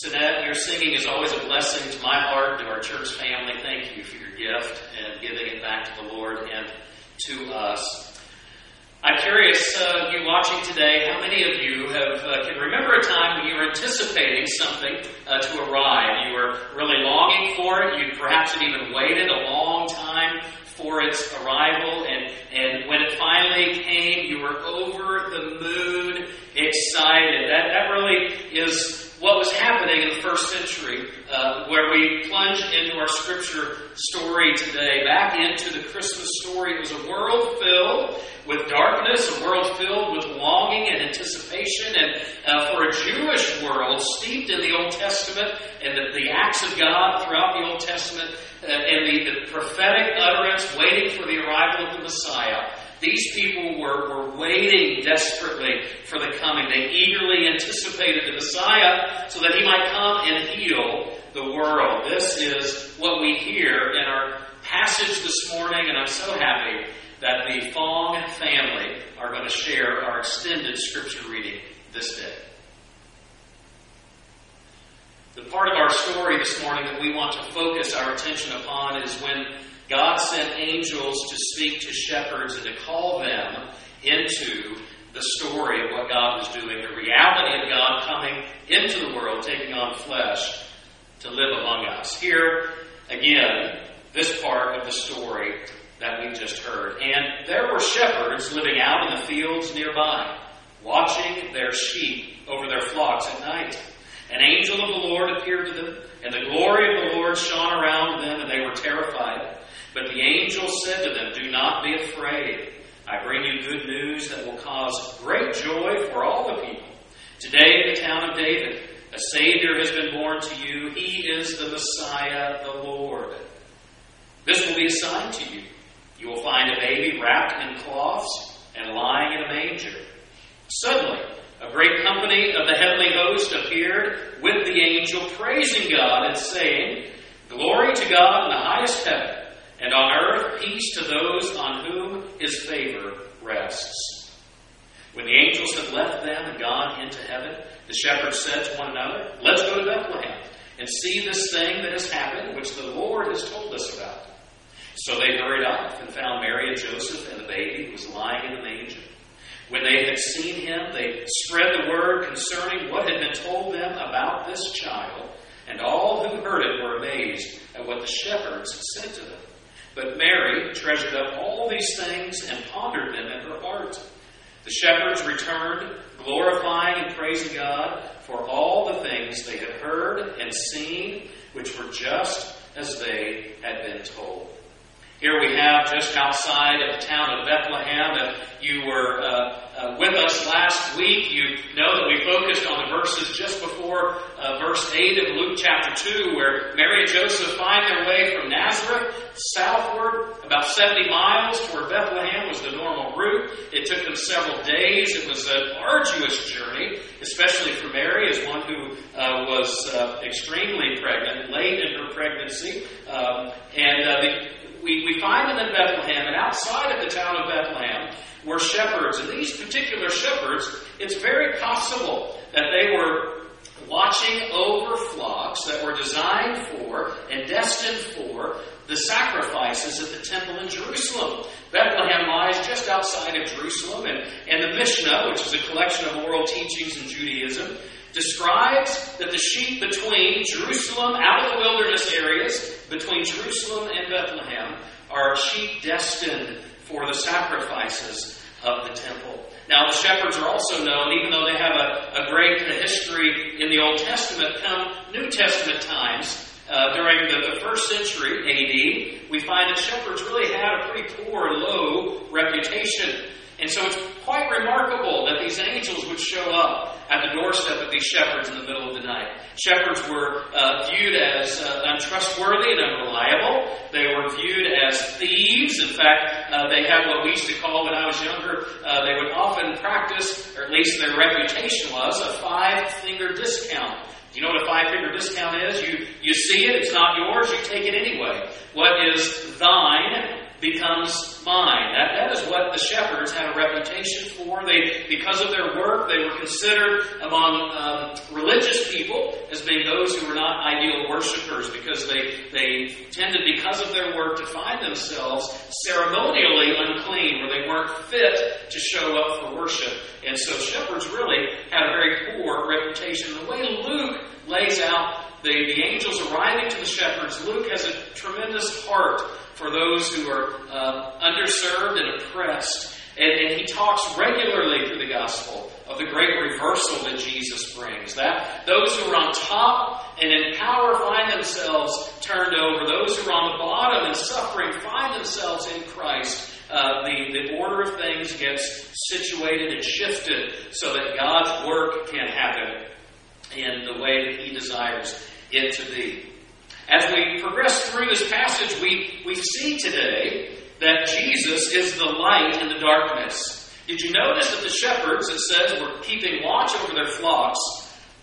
Sinette, your singing is always a blessing to my heart, to our church family. Thank you for your gift and giving it back to the Lord and to us. I'm curious, uh, you watching today, how many of you have uh, can remember a time when you were anticipating something uh, to arrive? You were really longing for it. You perhaps had even waited a long time for its arrival, and, and when it finally came, you were over the moon excited. That, that really is what was happening in the first century, uh, where we plunge into our scripture story today, back into the Christmas story. It was a world filled with darkness, a world filled with longing and anticipation, and uh, for a Jewish world steeped in the Old Testament and the, the acts of God throughout the Old Testament, uh, and the, the prophetic utterance waiting for the arrival of the Messiah. These people were, were waiting desperately for the coming. They eagerly anticipated the Messiah so that he might come and heal the world. This is what we hear in our passage this morning, and I'm so happy that the Fong family are going to share our extended scripture reading this day. The part of our story this morning that we want to focus our attention upon is when God sent angels to speak to shepherds and to call them into the story of what God was doing, the reality of God coming into the world, taking on flesh to live among us. Here, again, this part of the story that we just heard. And there were shepherds living out in the fields nearby, watching their sheep over their flocks at night. An angel of the Lord appeared to them, and the glory of the Lord shone around them, and they were terrified. But the angel said to them, Do not be afraid. I bring you good news that will cause great joy for all the people. Today in the town of David, a Savior has been born to you. He is the Messiah, the Lord. This will be a sign to you. You will find a baby wrapped in cloths and lying in a manger. Suddenly, a great company of the heavenly host appeared with the angel, praising God and saying, Glory to God in the highest heaven and on earth peace to those on whom his favor rests. When the angels had left them and gone into heaven, the shepherds said to one another, Let's go to Bethlehem and see this thing that has happened, which the Lord has told us about. So they hurried off and found Mary and Joseph and the baby who was lying in the manger. When they had seen him, they spread the word concerning what had been told them about this child, and all who heard it were amazed at what the shepherds had said to them. But Mary treasured up all these things and pondered them in her heart. The shepherds returned, glorifying and praising God for all the things they had heard and seen, which were just as they had been told. Here we have just outside of the town of Bethlehem. If you were uh, uh, with us last week, you know that we focused on the verses just before uh, verse 8 of Luke chapter 2, where Mary and Joseph find their way from Nazareth southward, about 70 miles toward Bethlehem was the normal route. It took them several days. It was an arduous journey, especially for Mary, as one who uh, was uh, extremely pregnant, late in her pregnancy. Um, and uh, the, we, we find them in Bethlehem, and outside of the town of Bethlehem, were shepherds. And these particular shepherds, it's very possible that they were watching over flocks that were designed for and destined for the sacrifices at the temple in Jerusalem. Bethlehem lies just outside of Jerusalem, and, and the Mishnah, which is a collection of oral teachings in Judaism, describes that the sheep between Jerusalem, out of the wilderness areas, between Jerusalem and Bethlehem, are sheep destined for the sacrifices of the temple. Now, the shepherds are also known, even though they have a, a great history in the Old Testament, come New Testament times. Uh, during the, the, first century AD, we find that shepherds really had a pretty poor, low reputation. And so it's quite remarkable that these angels would show up at the doorstep of these shepherds in the middle of the night. Shepherds were uh, viewed as uh, untrustworthy and unreliable. They were viewed as thieves. In fact, uh, they had what we used to call, when I was younger, uh, they would often practice, or at least their reputation was, a five finger discount. You know what a five finger discount is? You, you see it, it's not yours, you take it anyway. What is thine becomes mine. That, that is what the shepherds had a reputation for. They, because of their work, they were considered among um, religious people as being those who were not ideal worshippers because they, they tended, because of their work, to find themselves ceremonially unclean, where they weren't fit to show up for worship. And so shepherds really had a very poor reputation. The way Luke lays out the, the angels arriving to the shepherds, Luke has a tremendous heart for those who are uh, underserved and oppressed. And, and, he talks regularly through the gospel of the great reversal that Jesus brings. That those who are on top and in power find themselves turned over. Those who are on the bottom and suffering find themselves in Christ. Uh, the, the order of things gets situated and shifted so that God's work can happen in the way that He desires it to be. As we progress through this passage, we, we see today that Jesus is the light in the darkness. Did you notice that the shepherds, it says, were keeping watch over their flocks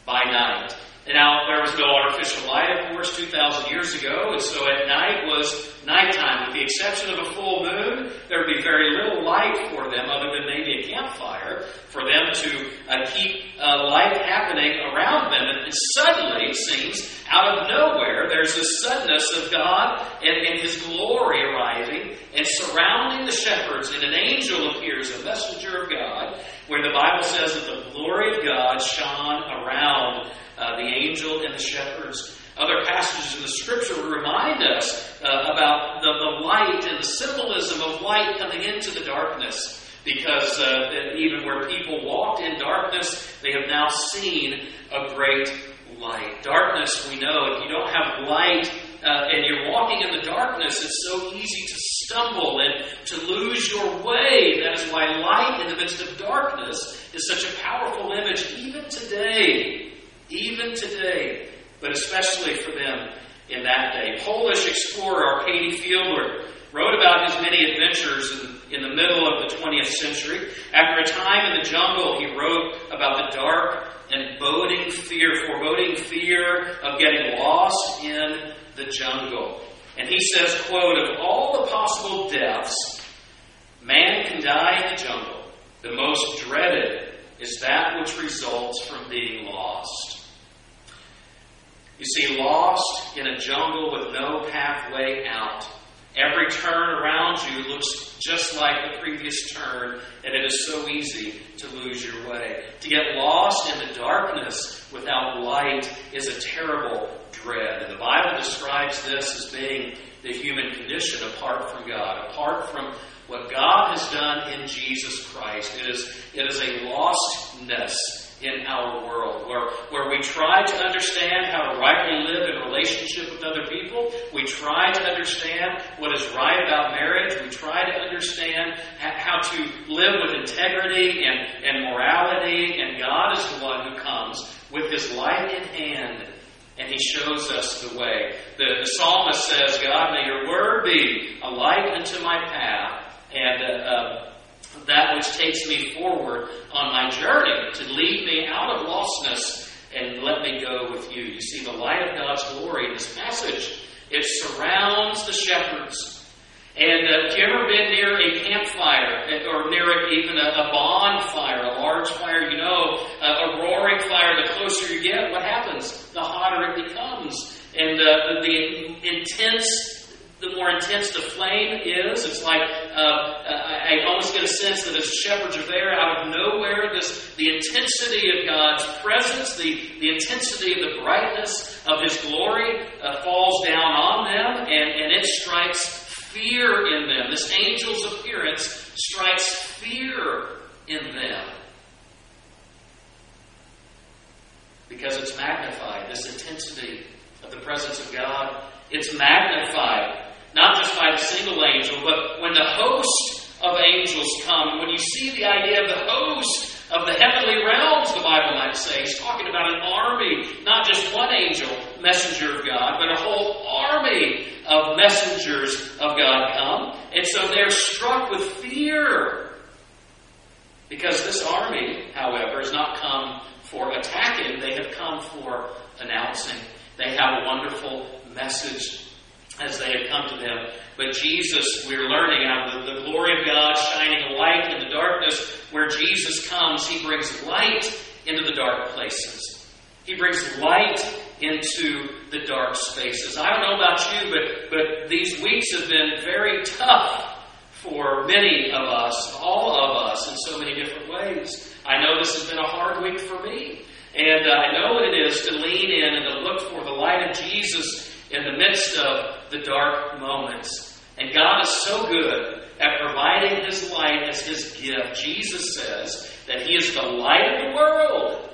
by night? And now, there was no artificial light, of course, 2,000 years ago, and so at night was nighttime. With the exception of a full moon, there would be very little light for them other than maybe a campfire for them to uh, keep uh, life happening around them. And suddenly, it seems, out of nowhere, there's this suddenness of God and, and His glory arriving and surrounding the shepherds, and an angel appears, a messenger of God, where the Bible says that the glory of God shone around uh, the angel and the shepherds. Other passages in the scripture remind us uh, about the, the light and the symbolism of light coming into the darkness. Because uh, even where people walked in darkness, they have now seen a great light. Darkness, we know, if you don't have light uh, and you're walking in the darkness, it's so easy to stumble and to lose your way. That is why light in the midst of darkness is such a powerful image, even today even today, but especially for them in that day. Polish explorer Arkady Fiedler wrote about his many adventures in, in the middle of the 20th century. After a time in the jungle, he wrote about the dark and boding fear, foreboding fear of getting lost in the jungle. And he says, quote, of all the possible deaths, man can die in the jungle. The most dreaded is that which results from being lost. You see, lost in a jungle with no pathway out. Every turn around you looks just like the previous turn, and it is so easy to lose your way. To get lost in the darkness without light is a terrible dread. And the Bible describes this as being the human condition apart from God, apart from what God has done in Jesus Christ. It is, it is a lostness in our world, where, where we try to understand how to rightly live in relationship with other people. We try to understand what is right about marriage. We try to understand how to live with integrity and, and morality. And God is the one who comes with his light in hand and he shows us the way. The, the psalmist says, God, may your word be a light unto my path and uh, uh, that which takes me forward on my journey to lead me out of lostness and let me go with you. You see the light of God's glory in this passage. It surrounds the shepherds. And uh, if you ever been near a campfire or near even a, a bonfire, a large fire, you know, uh, a roaring fire, the closer you get, what happens? The hotter it becomes. And uh, the intense the more intense the flame is. It's like uh, I almost get a sense that as shepherds are there out of nowhere, this the intensity of God's presence, the, the intensity of the brightness of His glory uh, falls down on them, and, and it strikes fear in them. This angel's appearance strikes fear in them. Because it's magnified, this intensity of the presence of God, it's magnified not just by the single angel, but when the host of angels come, when you see the idea of the host of the heavenly realms, the Bible might say, he's talking about an army, not just one angel, messenger of God, but a whole army of messengers of God come. And so they're struck with fear. Because this army, however, has not come for attacking, they have come for announcing. They have a wonderful message as they had come to them. But Jesus, we're learning out of the, the glory of God shining a light in the darkness. Where Jesus comes, He brings light into the dark places. He brings light into the dark spaces. I don't know about you, but, but these weeks have been very tough for many of us, all of us, in so many different ways. I know this has been a hard week for me. And uh, I know what it is to lean in and to look for the light of Jesus in the midst of the dark moments. And God is so good at providing His light as His gift. Jesus says that He is the light of the world.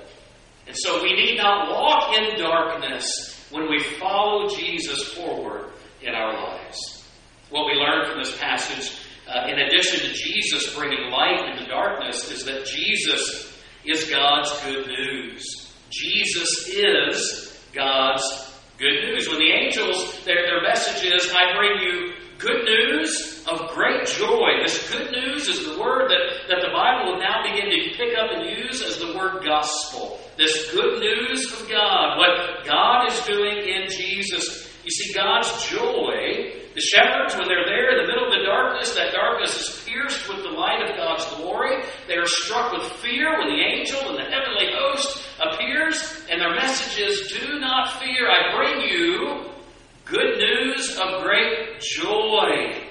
And so we need not walk in darkness when we follow Jesus forward in our lives. What we learn from this passage, uh, in addition to Jesus bringing light into darkness, is that Jesus is God's good news. Jesus is God's good news. When the angels, their, their message is, I bring you good news of great joy. This good news is the word that, that the Bible will now begin to pick up and use as the word gospel. This good news of God, what God is doing in Jesus. You see, God's joy, the shepherds, when they're there in the middle of the darkness, that darkness is pierced with the light of God's glory. They are struck with fear when the angel and the heavenly host appears, and their message is, Do not fear, I bring you good news of great joy.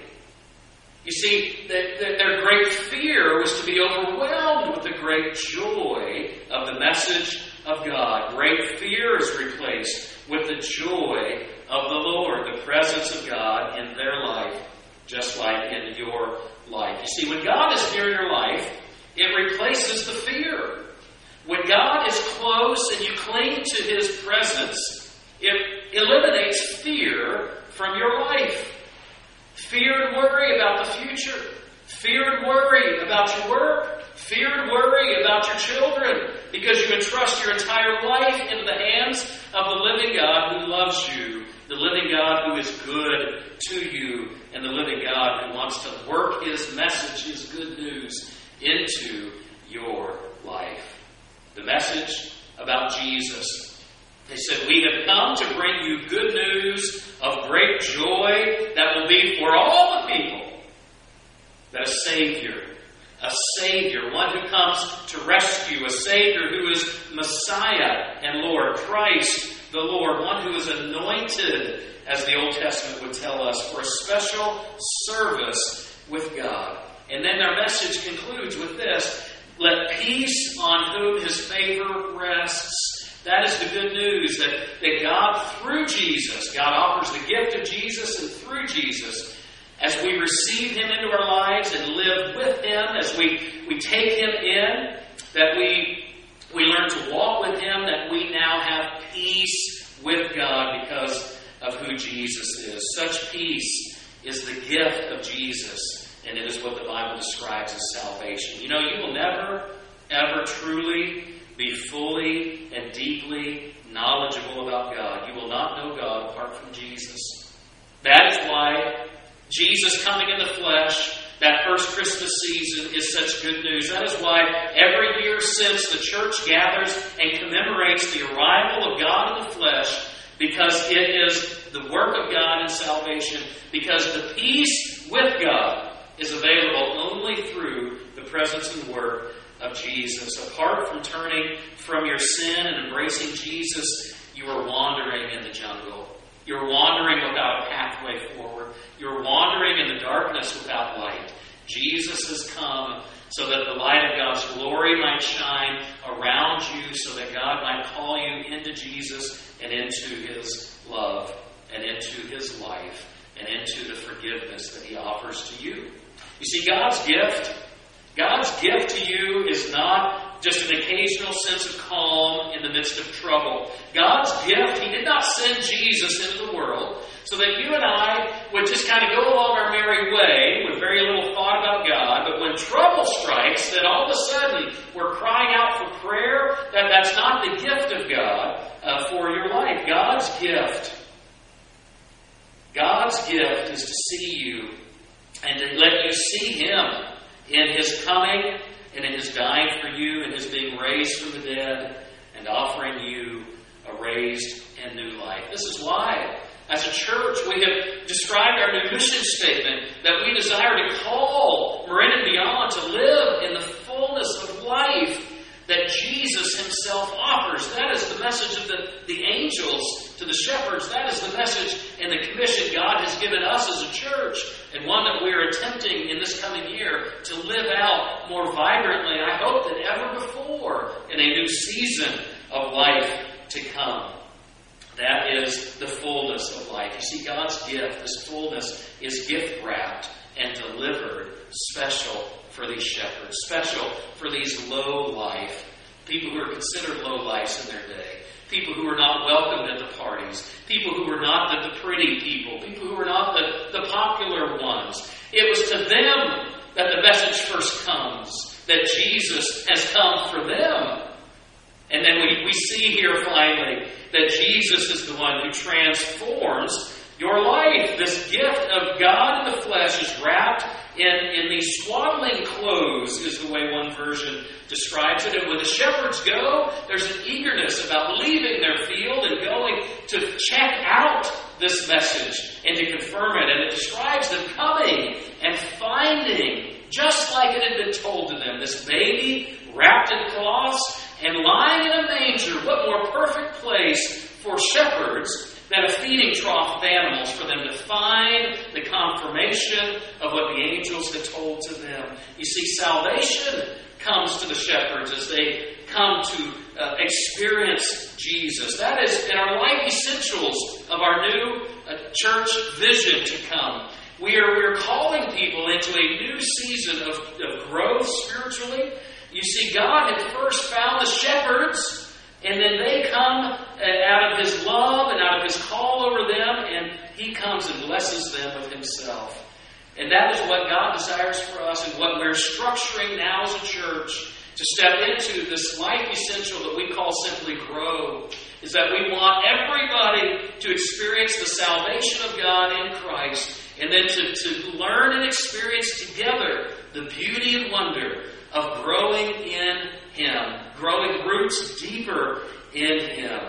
You see, their great fear was to be overwhelmed with the great joy of the message of God. Great fear is replaced with the joy of the Lord, the presence of God in their life, just like in your life. You see, when God is near in your life, it replaces the fear. When God is close and you cling to His presence, it eliminates fear from your life. Fear and worry about the future. Fear and worry about your work. Fear and worry about your children because you entrust your entire life into the hands of the living God who loves you, the living God who is good to you, and the living God who wants to work His message, His good news, into your life. The message about Jesus they said, We have come to bring you good news of great joy that will be for all the people. That a Savior, a Savior, one who comes to rescue, a Savior who is Messiah and Lord, Christ the Lord, one who is anointed, as the Old Testament would tell us, for a special service with God. And then their message concludes with this Let peace on whom his favor rests that is the good news that, that God, through Jesus, God offers the gift of Jesus, and through Jesus, as we receive Him into our lives and live with Him, as we, we take Him in, that we, we learn to walk with Him, that we now have peace with God because of who Jesus is. Such peace is the gift of Jesus, and it is what the Bible describes as salvation. You know, you will never, ever truly be fully and deeply knowledgeable about God. You will not know God apart from Jesus. That is why Jesus coming in the flesh, that first Christmas season, is such good news. That is why every year since the church gathers and commemorates the arrival of God in the flesh, because it is the work of God in salvation, because the peace with God is available only through the presence and work of Jesus. Apart from turning from your sin and embracing Jesus, you are wandering in the jungle. You're wandering without a pathway forward. You're wandering in the darkness without light. Jesus has come so that the light of God's glory might shine around you, so that God might call you into Jesus and into His love and into His life and into the forgiveness that He offers to you. You see, God's gift God's gift to you is not just an occasional sense of calm in the midst of trouble. God's gift, He did not send Jesus into the world so that you and I would just kind of go along our merry way with very little thought about God. But when trouble strikes, then all of a sudden we're crying out for prayer. That that's not the gift of God uh, for your life. God's gift, God's gift is to see you and to let you see Him in his coming and in his dying for you and his being raised from the dead and offering you a raised and new life. This is why As a church, we have described our new mission statement that we desire to call Marin and beyond to live in the fullness of life that Jesus himself offers. That is the message of the, the angels to the shepherds. That is the message and the commission God has given us as a church, and one that we are attempting in this coming year to live out more vibrantly, I hope, than ever before in a new season of life to come. That is the fullness of life. You see, God's gift, this fullness, is gift wrapped and delivered special for these shepherds, special for these low life, people who are considered low lives in their day, people who are not welcomed at the parties, people who were not the, the pretty people, people who were not the, the popular ones. It was to them that the message first comes, that Jesus has come for them. And then we, we see here finally that Jesus is the one who transforms your life. This gift of God in the flesh is wrapped in, in these swaddling clothes, is the way one version describes it. And when the shepherds go, there's an eagerness about leaving their field and going to check out this message and to confirm it. And it describes them coming and finding, just like it had been told to them, this baby wrapped in cloths and lying in a manger. What more perfect place for shepherds than a feeding trough of animals for them to find the confirmation of what the angels had told to them. You see, salvation comes to the shepherds as they come to uh, experience Jesus. That is in our life essentials of our new uh, church vision to come. We are, we are calling people into a new season of, of growth spiritually. You see, God had first found the shepherds and then they come uh, out of His love and out of His call over them, and He comes and blesses them with Himself. And that is what God desires for us and what we're structuring now as a church to step into this life essential that we call simply grow. Is that we want everybody to experience the salvation of God in Christ and then to, to learn and experience together the beauty and wonder of growing in Him growing roots deeper in Him.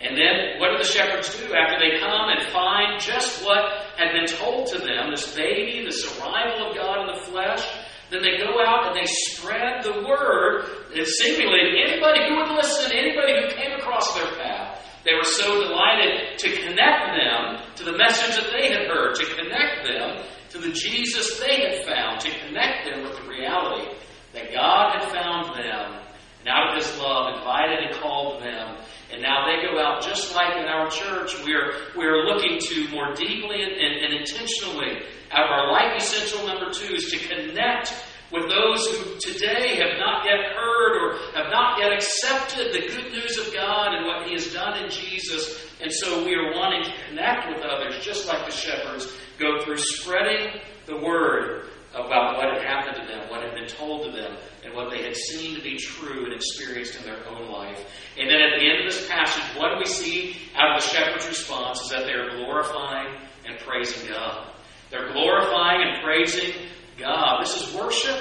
And then what do the shepherds do after they come and find just what had been told to them, this baby, this arrival of God in the flesh? Then they go out and they spread the word, and seemingly anybody who would listen, anybody who came across their path. They were so delighted to connect them to the message that they had heard, to connect them to the Jesus they had found, to connect them with the reality that God had found them and out of His love, invited and called them. And now they go out just like in our church. We're, we're looking to more deeply and, and, and intentionally, out of our life essential number two, is to connect with those who today have not yet heard or have not yet accepted the good news of God and what He has done in Jesus. And so we are wanting to connect with others, just like the shepherds go through spreading the word about what had happened to them, what had been told to them, and what they had seen to be true and experienced in their own life. And then at the end of this passage, what we see out of the shepherd's response is that they are glorifying and praising God. They're glorifying and praising God. This is worship.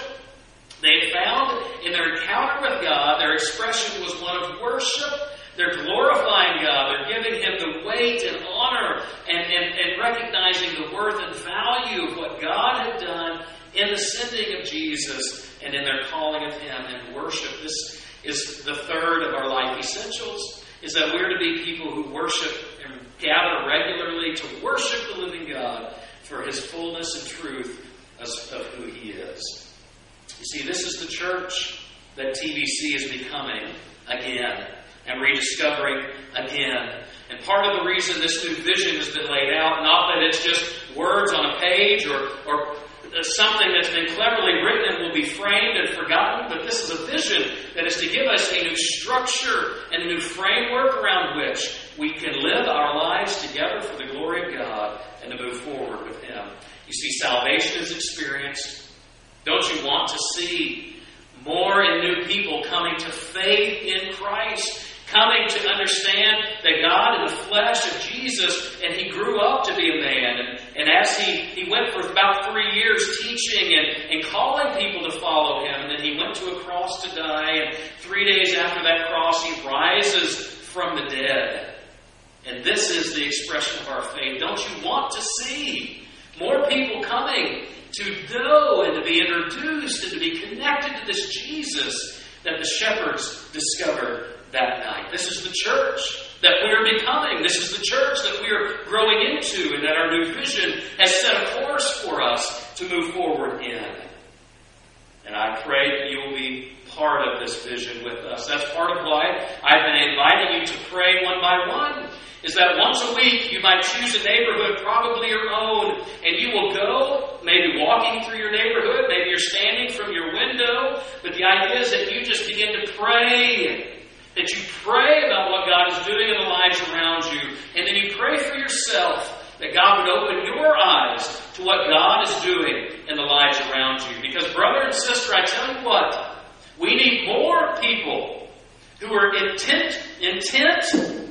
They found in their encounter with God, their expression was one of worship. They're glorifying God. They're giving Him the weight and honor and, and, and recognizing the worth and value of what God had the sending of Jesus and in their calling of Him and worship. This is the third of our life essentials, is that we're to be people who worship and gather regularly to worship the living God for His fullness and truth of who He is. You see, this is the church that TBC is becoming again and rediscovering again. And part of the reason this new vision has been laid out, not that it's just words on a page or, or something that's been cleverly written and will be framed and forgotten, but this is a vision that is to give us a new structure and a new framework around which we can live our lives together for the glory of God and to move forward with Him. You see, salvation is experienced. Don't you want to see more and new people coming to faith in Christ? Coming to understand that God in the flesh of Jesus, and he grew up to be a man. And, and as he, he went for about three years teaching and, and calling people to follow him, and then he went to a cross to die, and three days after that cross, he rises from the dead. And this is the expression of our faith. Don't you want to see more people coming to know and to be introduced and to be connected to this Jesus that the shepherds discovered that night? This is the church that we are becoming. This is the church that we are growing into and that our new vision has set a course for us to move forward in. And I pray that you will be part of this vision with us. That's part of why I've been inviting you to pray one by one. Is that once a week you might choose a neighborhood, probably your own, and you will go, maybe walking through your neighborhood, maybe you're standing from your window, but the idea is that you just begin to pray. That you pray about what God is doing in the lives around you, and then you pray for yourself that God would open your eyes to what God is doing in the lives around you. Because, brother and sister, I tell you what, we need more people who are intent, intent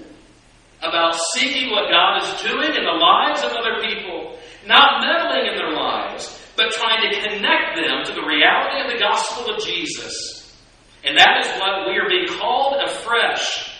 about seeking what God is doing in the lives of other people, not meddling in their lives, but trying to connect them to the reality of the gospel of Jesus. And that is what we are being called afresh,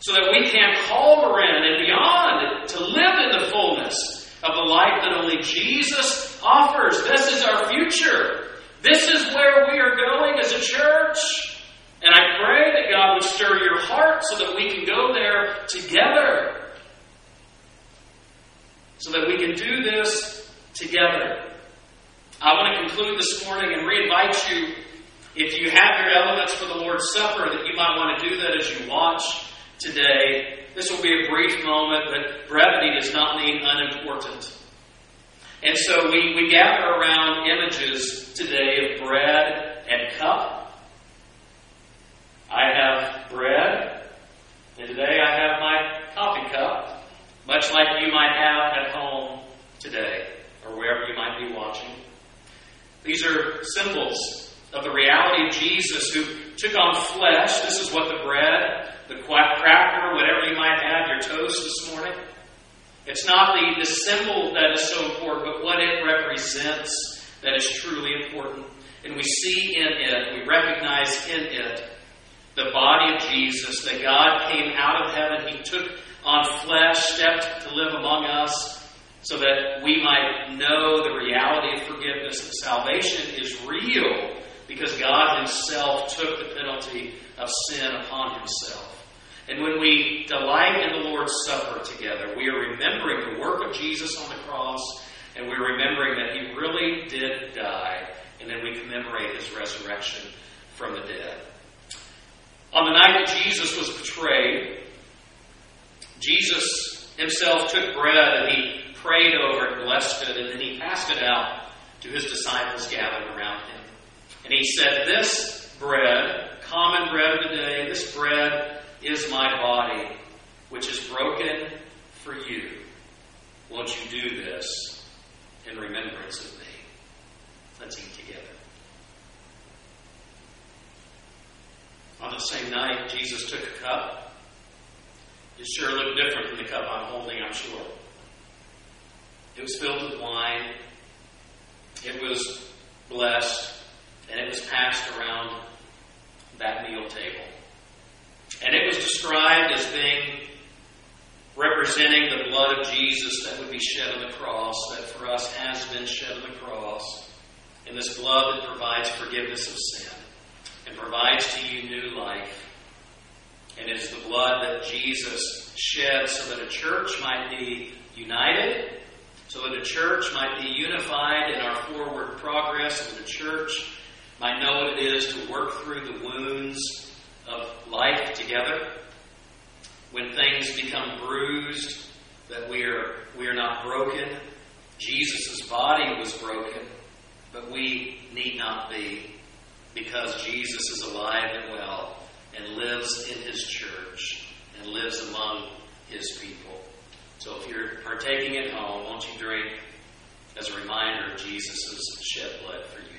so that we can call in and beyond to live in the fullness of the life that only Jesus offers. This is our future. This is where we are going as a church. And I pray that God would stir your heart so that we can go there together. So that we can do this together. I want to conclude this morning and re-invite you, if you have your elements for the Lord's Supper, that you might want to do that as you watch today. This will be a brief moment, but brevity does not mean unimportant. And so we, we gather around images today of bread and cup. I have bread, and today I have my coffee cup, much like you might have at home today, or wherever you might be watching. These are symbols of the reality of Jesus who took on flesh. This is what the bread, the cracker, whatever you might have, your toast this morning. It's not the, the symbol that is so important, but what it represents that is truly important. And we see in it, we recognize in it the body of Jesus, that God came out of heaven. He took on flesh, stepped to live among us, so that we might know the reality of forgiveness. That salvation is real because God Himself took the penalty of sin upon Himself. And when we delight in the Lord's Supper together, we are remembering the work of Jesus on the cross, and we're remembering that He really did die, and then we commemorate His resurrection from the dead. On the night that Jesus was betrayed, Jesus himself took bread and he prayed over it, and blessed it, and then he passed it out to his disciples gathered around him. He said, This bread, common bread of the day, this bread is my body, which is broken for you. Won't you do this in remembrance of me? Let's eat together. On the same night, Jesus took a cup. It sure looked different than the cup I'm holding, I'm sure. It was filled with wine. It was blessed. And it was passed around that meal table. And it was described as being representing the blood of Jesus that would be shed on the cross, that for us has been shed on the cross. And this blood that provides forgiveness of sin and provides to you new life. And it's the blood that Jesus shed so that a church might be united, so that a church might be unified in our forward progress, so that a church might know what it is to work through the wounds of life together. When things become bruised, that we are, we are not broken. Jesus' body was broken, but we need not be because Jesus is alive and well and lives in his church and lives among his people. So if you're partaking at home, won't you drink as a reminder of Jesus' shed blood for you?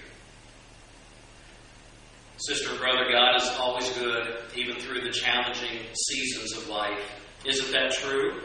Sister brother, God is always good, even through the challenging seasons of life. Isn't that true?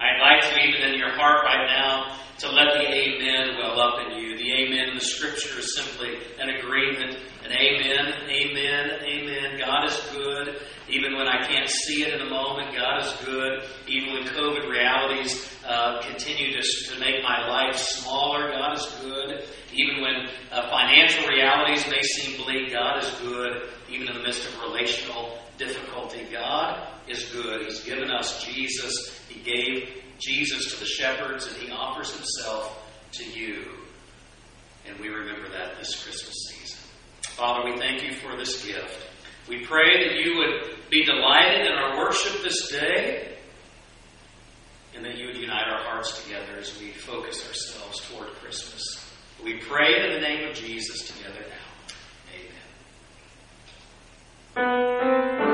I'd like to, even in your heart right now, to let the amen well up in you. The amen in the scripture is simply an agreement, an amen, amen, amen. God is good. Even when I can't see it in the moment, God is good. Even when COVID realities uh, continue to, to make my life smaller, God is good. Even when uh, financial realities may seem God is good. Even in the midst of relational difficulty, God is good. He's given us Jesus. He gave Jesus to the shepherds, and He offers Himself to you. And we remember that this Christmas season. Father, we thank you for this gift. We pray that you would be delighted in our worship this day, and that you would unite our hearts together as we focus ourselves toward Christmas. We pray in the name of Jesus together. Música